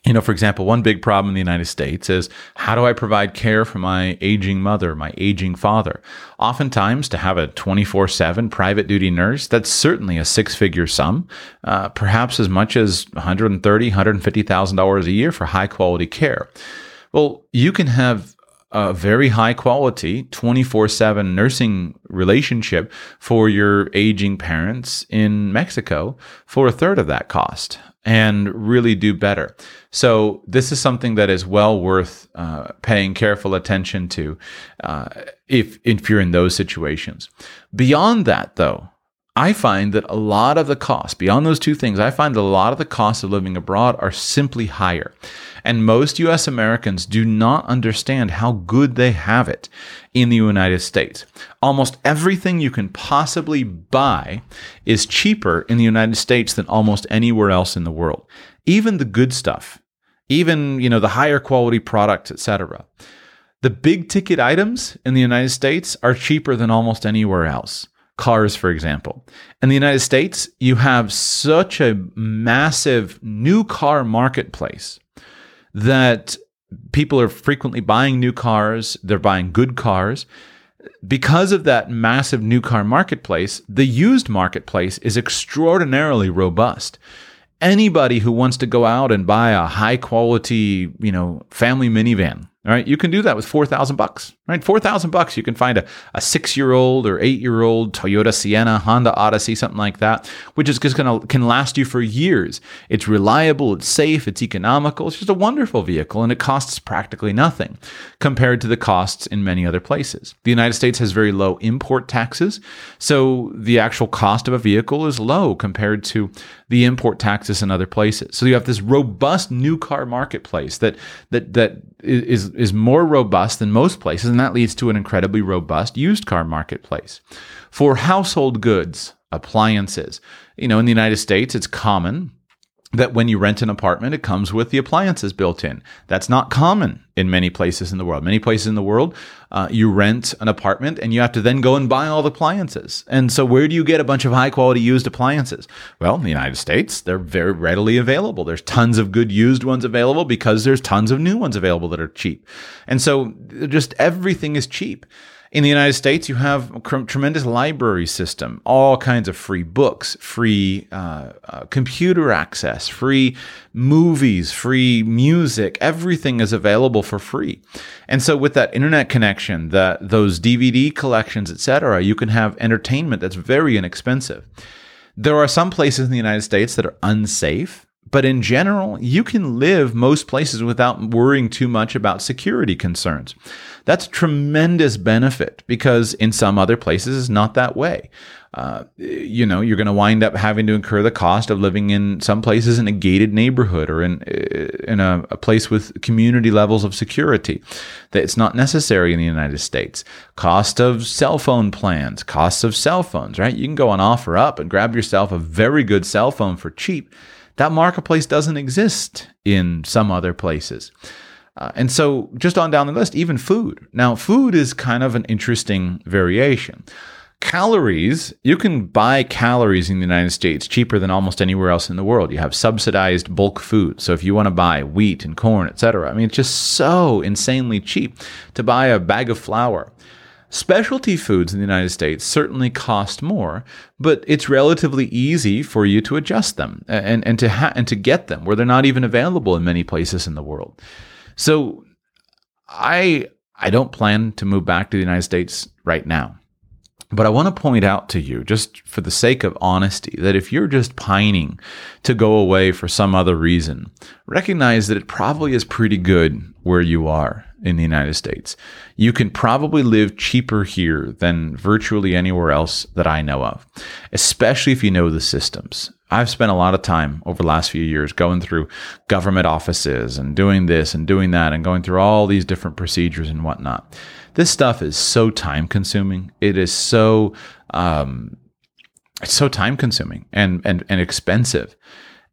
you know, for example, one big problem in the United States is how do I provide care for my aging mother, my aging father? Oftentimes, to have a 24 7 private duty nurse, that's certainly a six figure sum, uh, perhaps as much as $130,000, $150,000 a year for high quality care. Well, you can have a very high quality 24 7 nursing relationship for your aging parents in Mexico for a third of that cost and really do better. So this is something that is well worth uh, paying careful attention to uh, if if you're in those situations. Beyond that, though, I find that a lot of the costs, beyond those two things, I find a lot of the costs of living abroad are simply higher. And most US Americans do not understand how good they have it in the United States. Almost everything you can possibly buy is cheaper in the United States than almost anywhere else in the world. Even the good stuff, even, you know, the higher quality products, etc. The big ticket items in the United States are cheaper than almost anywhere else cars, for example. In the United States, you have such a massive new car marketplace that people are frequently buying new cars, they're buying good cars. Because of that massive new car marketplace, the used marketplace is extraordinarily robust. Anybody who wants to go out and buy a high quality, you know, family minivan all right, you can do that with four thousand bucks. Right, four thousand bucks, you can find a, a six-year-old or eight-year-old Toyota Sienna, Honda Odyssey, something like that, which is just gonna can last you for years. It's reliable, it's safe, it's economical. It's just a wonderful vehicle, and it costs practically nothing compared to the costs in many other places. The United States has very low import taxes, so the actual cost of a vehicle is low compared to the import taxes in other places. So you have this robust new car marketplace that that that is is more robust than most places, and that leads to an incredibly robust used car marketplace. For household goods, appliances, you know, in the United States, it's common that when you rent an apartment, it comes with the appliances built in. That's not common in many places in the world. Many places in the world, uh, you rent an apartment and you have to then go and buy all the appliances. And so, where do you get a bunch of high quality used appliances? Well, in the United States, they're very readily available. There's tons of good used ones available because there's tons of new ones available that are cheap. And so, just everything is cheap. In the United States, you have a tremendous library system, all kinds of free books, free uh, uh, computer access, free movies, free music. Everything is available for free. And so, with that internet connection, that those DVD collections, etc., you can have entertainment that's very inexpensive. There are some places in the United States that are unsafe But in general, you can live most places without worrying too much about security concerns. That's a tremendous benefit because in some other places it's not that way. Uh, you know, you're going to wind up having to incur the cost of living in some places in a gated neighborhood or in in a, a place with community levels of security that it's not necessary in the United States. Cost of cell phone plans, costs of cell phones, right? You can go on OfferUp and grab yourself a very good cell phone for cheap. That marketplace doesn't exist in some other places. Uh, and so, just on down the list, even food. Now, food is kind of an interesting variation. Calories, you can buy calories in the United States cheaper than almost anywhere else in the world. You have subsidized bulk food. So if you want to buy wheat and corn, etc., I mean, it's just so insanely cheap to buy a bag of flour. Specialty foods in the United States certainly cost more, but it's relatively easy for you to adjust them and, and to ha- and to get them where they're not even available in many places in the world. So I I don't plan to move back to the United States right now. But I want to point out to you, just for the sake of honesty, that if you're just pining to go away for some other reason, recognize that it probably is pretty good where you are in the United States. You can probably live cheaper here than virtually anywhere else that I know of, especially if you know the systems. I've spent a lot of time over the last few years going through government offices and doing this and doing that and going through all these different procedures and whatnot this stuff is so time consuming. It is so um, it's so time consuming and and and expensive.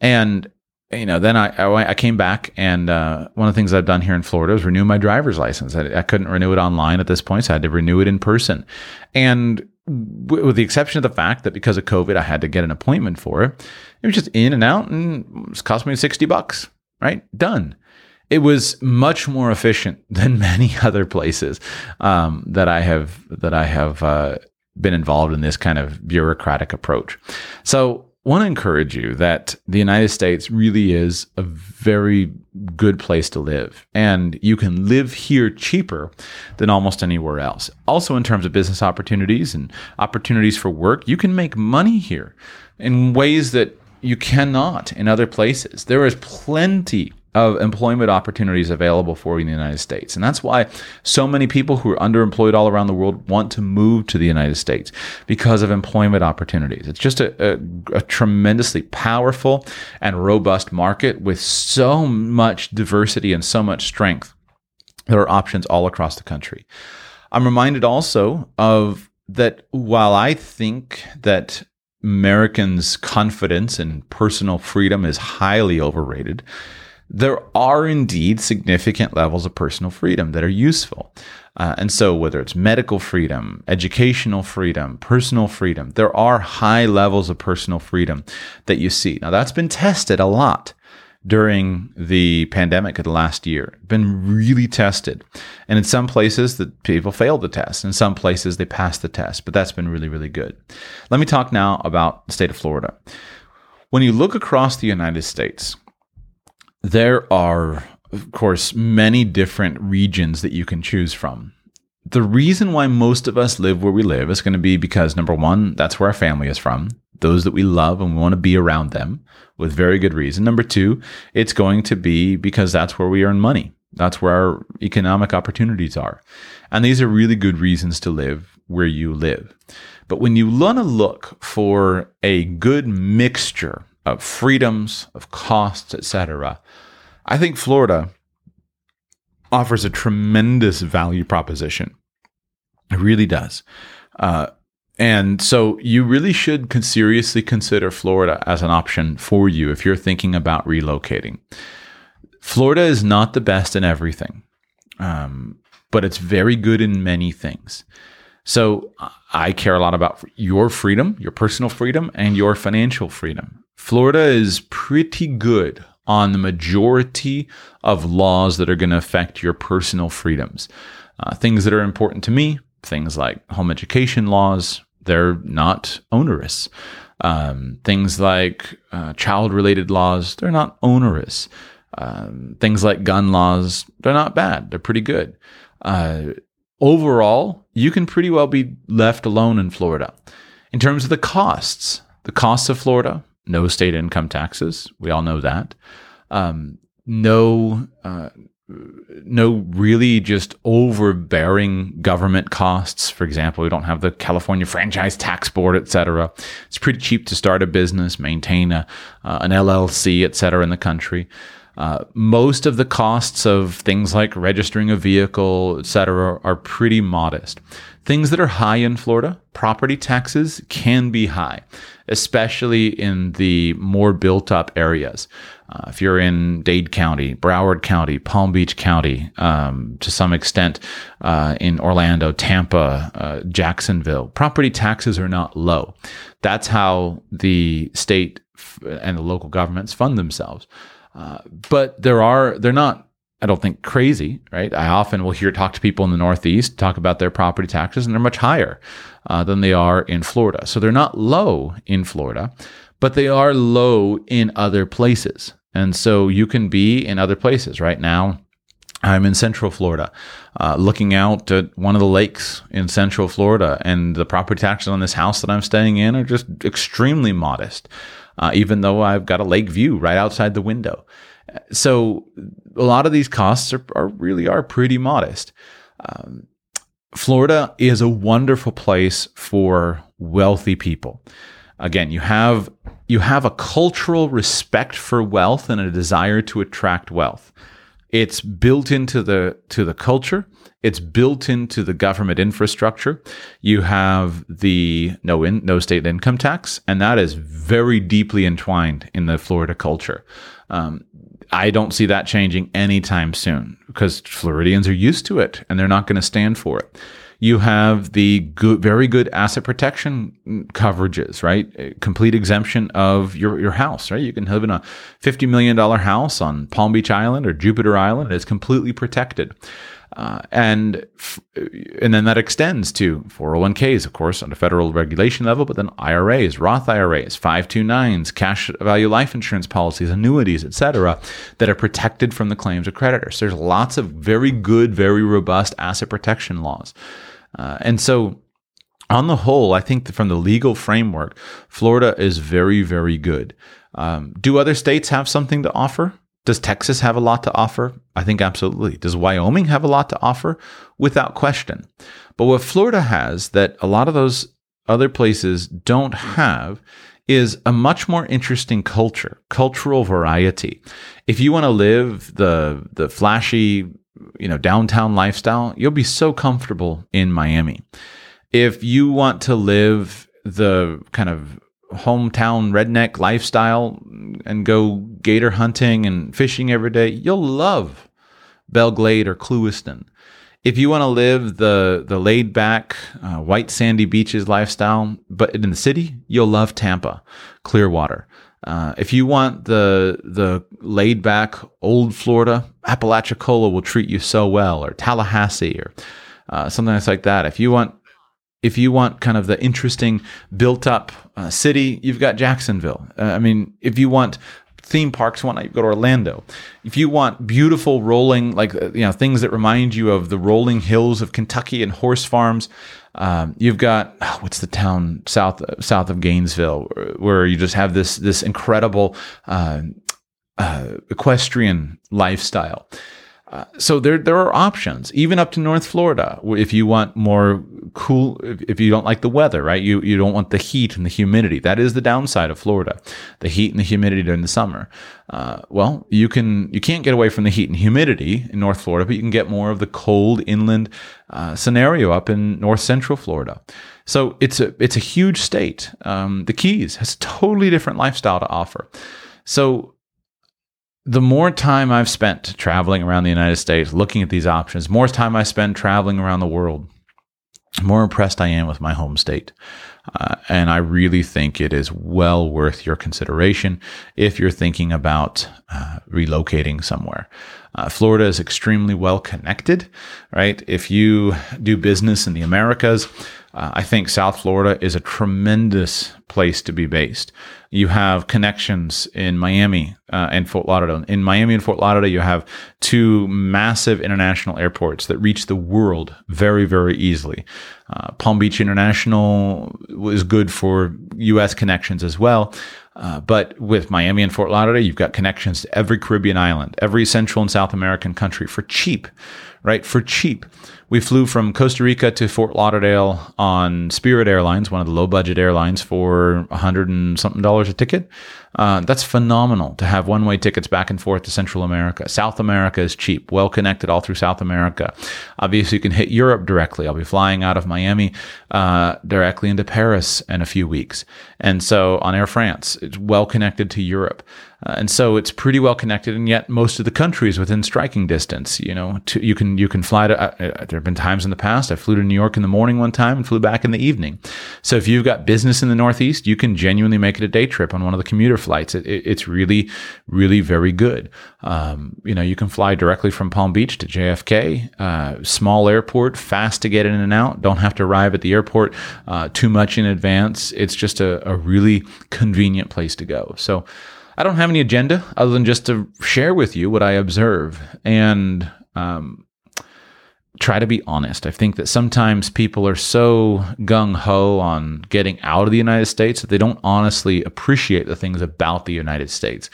And you know, then I I, I came back and uh, one of the things I've done here in Florida is renew my driver's license. I, I couldn't renew it online at this point, so I had to renew it in person. And with the exception of the fact that because of COVID, I had to get an appointment for it. It was just in and out, and it cost me sixty bucks. Right, done it was much more efficient <laughs> than many other places um, that I have that I have uh, been involved in this kind of bureaucratic approach. So, want to encourage you that the United States really is a very good place to live, and you can live here cheaper than almost anywhere else. Also, in terms of business opportunities and opportunities for work, you can make money here in ways that you cannot in other places. There is plenty of employment opportunities available for you in the United States. And that's why so many people who are underemployed all around the world want to move to the United States because of employment opportunities. It's just a, a, a tremendously powerful and robust market with so much diversity and so much strength. There are options all across the country. I'm reminded also of that while I think that Americans' confidence in personal freedom is highly overrated, there are indeed significant levels of personal freedom that are useful. Uh, and so, whether it's medical freedom, educational freedom, personal freedom, there are high levels of personal freedom that you see. Now, that's been tested a lot during the pandemic of the last year. Been really tested. And in some places, the people failed the test. In some places, they passed the test. But that's been really, really good. Let me talk now about the state of Florida. When you look across the United States, there are, of course, many different regions that you can choose from. The reason why most of us live where we live is going to be because number one, that's where our family is from, those that we love and we want to be around them with very good reason. Number two, it's going to be because that's where we earn money. That's where our economic opportunities are. And these are really good reasons to live where you live. But when you want to look for a good mixture of freedoms, of costs, etc., I think Florida offers a tremendous value proposition. It really does. Uh, and so you really should con- seriously consider Florida as an option for you if you're thinking about relocating. Florida is not the best in everything, um, but it's very good in many things. So I care a lot about your freedom, your personal freedom, and your financial freedom. Florida is pretty good on the majority of laws that are going to affect your personal freedoms. Uh, things that are important to me, things like home education laws, they're not onerous. Um, things like uh, child related laws, they're not onerous. Um, things like gun laws, they're not bad. They're pretty good. Uh, overall, you can pretty well be left alone in Florida. In terms of the costs, the costs of Florida, no state income taxes. We all know that. Um, no, uh, no really just overbearing government costs. For example, we don't have the California Franchise Tax Board, et cetera. It's pretty cheap to start a business, maintain a, uh, an LLC, et cetera, in the country. Uh, most of the costs of things like registering a vehicle, et cetera, are pretty modest. Things that are high in Florida, property taxes can be high, especially in the more built up areas. Uh, if you're in Dade County, Broward County, Palm Beach County, um, to some extent uh, in Orlando, Tampa, uh, Jacksonville, property taxes are not low. That's how the state f- and the local governments fund themselves. Uh, but there are, they're not I don't think crazy, right? I often will hear talk to people in the Northeast talk about their property taxes, and they're much higher uh, than they are in Florida. So they're not low in Florida, but they are low in other places. And so you can be in other places. Right now, I'm in Central Florida, uh, looking out at one of the lakes in Central Florida, and the property taxes on this house that I'm staying in are just extremely modest, uh, even though I've got a lake view right outside the window. So a lot of these costs are, are really are pretty modest. Um, Florida is a wonderful place for wealthy people. Again, you have you have a cultural respect for wealth and a desire to attract wealth. It's built into the to the culture. It's built into the government infrastructure. You have the no in, no state income tax, and that is very deeply entwined in the Florida culture. Um, I don't see that changing anytime soon because Floridians are used to it and they're not going to stand for it. You have the good, very good asset protection coverages, right? Complete exemption of your, your house, right? You can live in a $50 million house on Palm Beach Island or Jupiter Island. It's completely protected. Uh, and and then that extends to 401ks, of course, on a federal regulation level, but then IRAs, Roth IRAs, 529s, cash value life insurance policies, annuities, etc., that are protected from the claims of creditors. There's lots of very good, very robust asset protection laws. Uh, and so on the whole, I think from the legal framework, Florida is very, very good. Um, do other states have something to offer? Does Texas have a lot to offer? I think absolutely. Does Wyoming have a lot to offer? Without question. But what Florida has that a lot of those other places don't have is a much more interesting culture, cultural variety. If you want to live the the flashy, you know, downtown lifestyle, you'll be so comfortable in Miami. If you want to live the kind of hometown redneck lifestyle and go gator hunting and fishing every day, you'll love Belle Glade or Clewiston. If you want to live the the laid back uh, white sandy beaches lifestyle, but in the city, you'll love Tampa, Clearwater. Uh, if you want the the laid back old Florida, Apalachicola will treat you so well, or Tallahassee, or uh, something like that. If you want if you want kind of the interesting built up uh, city, you've got Jacksonville. Uh, I mean, if you want theme parks, why not you go to Orlando? If you want beautiful rolling, like uh, you know, things that remind you of the rolling hills of Kentucky and horse farms, um, you've got oh, what's the town south south of Gainesville, where you just have this this incredible uh, uh equestrian lifestyle. Uh, so there there are options, even up to North Florida, if you want more cool. If, if, you don't like the weather, right? You you don't want the heat and the humidity. That is the downside of Florida, the heat and the humidity during the summer. Uh, well, you can you can't get away from the heat and humidity in North Florida, but you can get more of the cold inland uh, scenario up in North Central Florida. So it's a it's a huge state. Um, the Keys has a totally different lifestyle to offer. So the more time I've spent traveling around the United States, looking at these options, the more time I spend traveling around the world, the more impressed I am with my home state. Uh, and I really think it is well worth your consideration if you're thinking about uh, relocating somewhere. Uh, Florida is extremely well connected, right? If you do business in the Americas, uh, I think South Florida is a tremendous place to be based. You have connections in Miami uh, and Fort Lauderdale. In Miami and Fort Lauderdale, you have two massive international airports that reach the world very, very easily. Uh, Palm Beach International is good for U.S. connections as well. Uh, but with Miami and Fort Lauderdale, you've got connections to every Caribbean island, every Central and South American country for cheap, right? For cheap. We flew from Costa Rica to Fort Lauderdale on Spirit Airlines, one of the low budget airlines, for a hundred and something dollars a ticket. Uh, that's phenomenal to have one way tickets back and forth to Central America. South America is cheap, well connected all through South America. Obviously, you can hit Europe directly. I'll be flying out of Miami uh, directly into Paris in a few weeks. And so on Air France, it's well connected to Europe. Uh, and so it's pretty well connected, and yet most of the country is within striking distance. You know, to, you can you can fly to. Uh, uh, there have been times in the past I flew to New York in the morning one time and flew back in the evening. So if you've got business in the Northeast, you can genuinely make it a day trip on one of the commuter flights. It, it, it's really, really very good. Um, you know, you can fly directly from Palm Beach to JFK, uh, small airport, fast to get in and out. Don't have to arrive at the airport uh, too much in advance. It's just a, a really convenient place to go. So. I don't have any agenda other than just to share with you what I observe and um, try to be honest. I think that sometimes people are so gung ho on getting out of the United States that they don't honestly appreciate the things about the United States.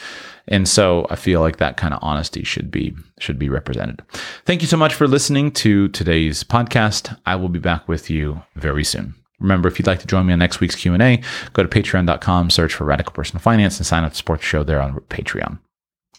And so I feel like that kind of honesty should be should be represented. Thank you so much for listening to today's podcast. I will be back with you very soon. Remember, if you'd like to join me on next week's Q&A, go to patreon.com, search for Radical Personal Finance, and sign up to support the show there on Patreon.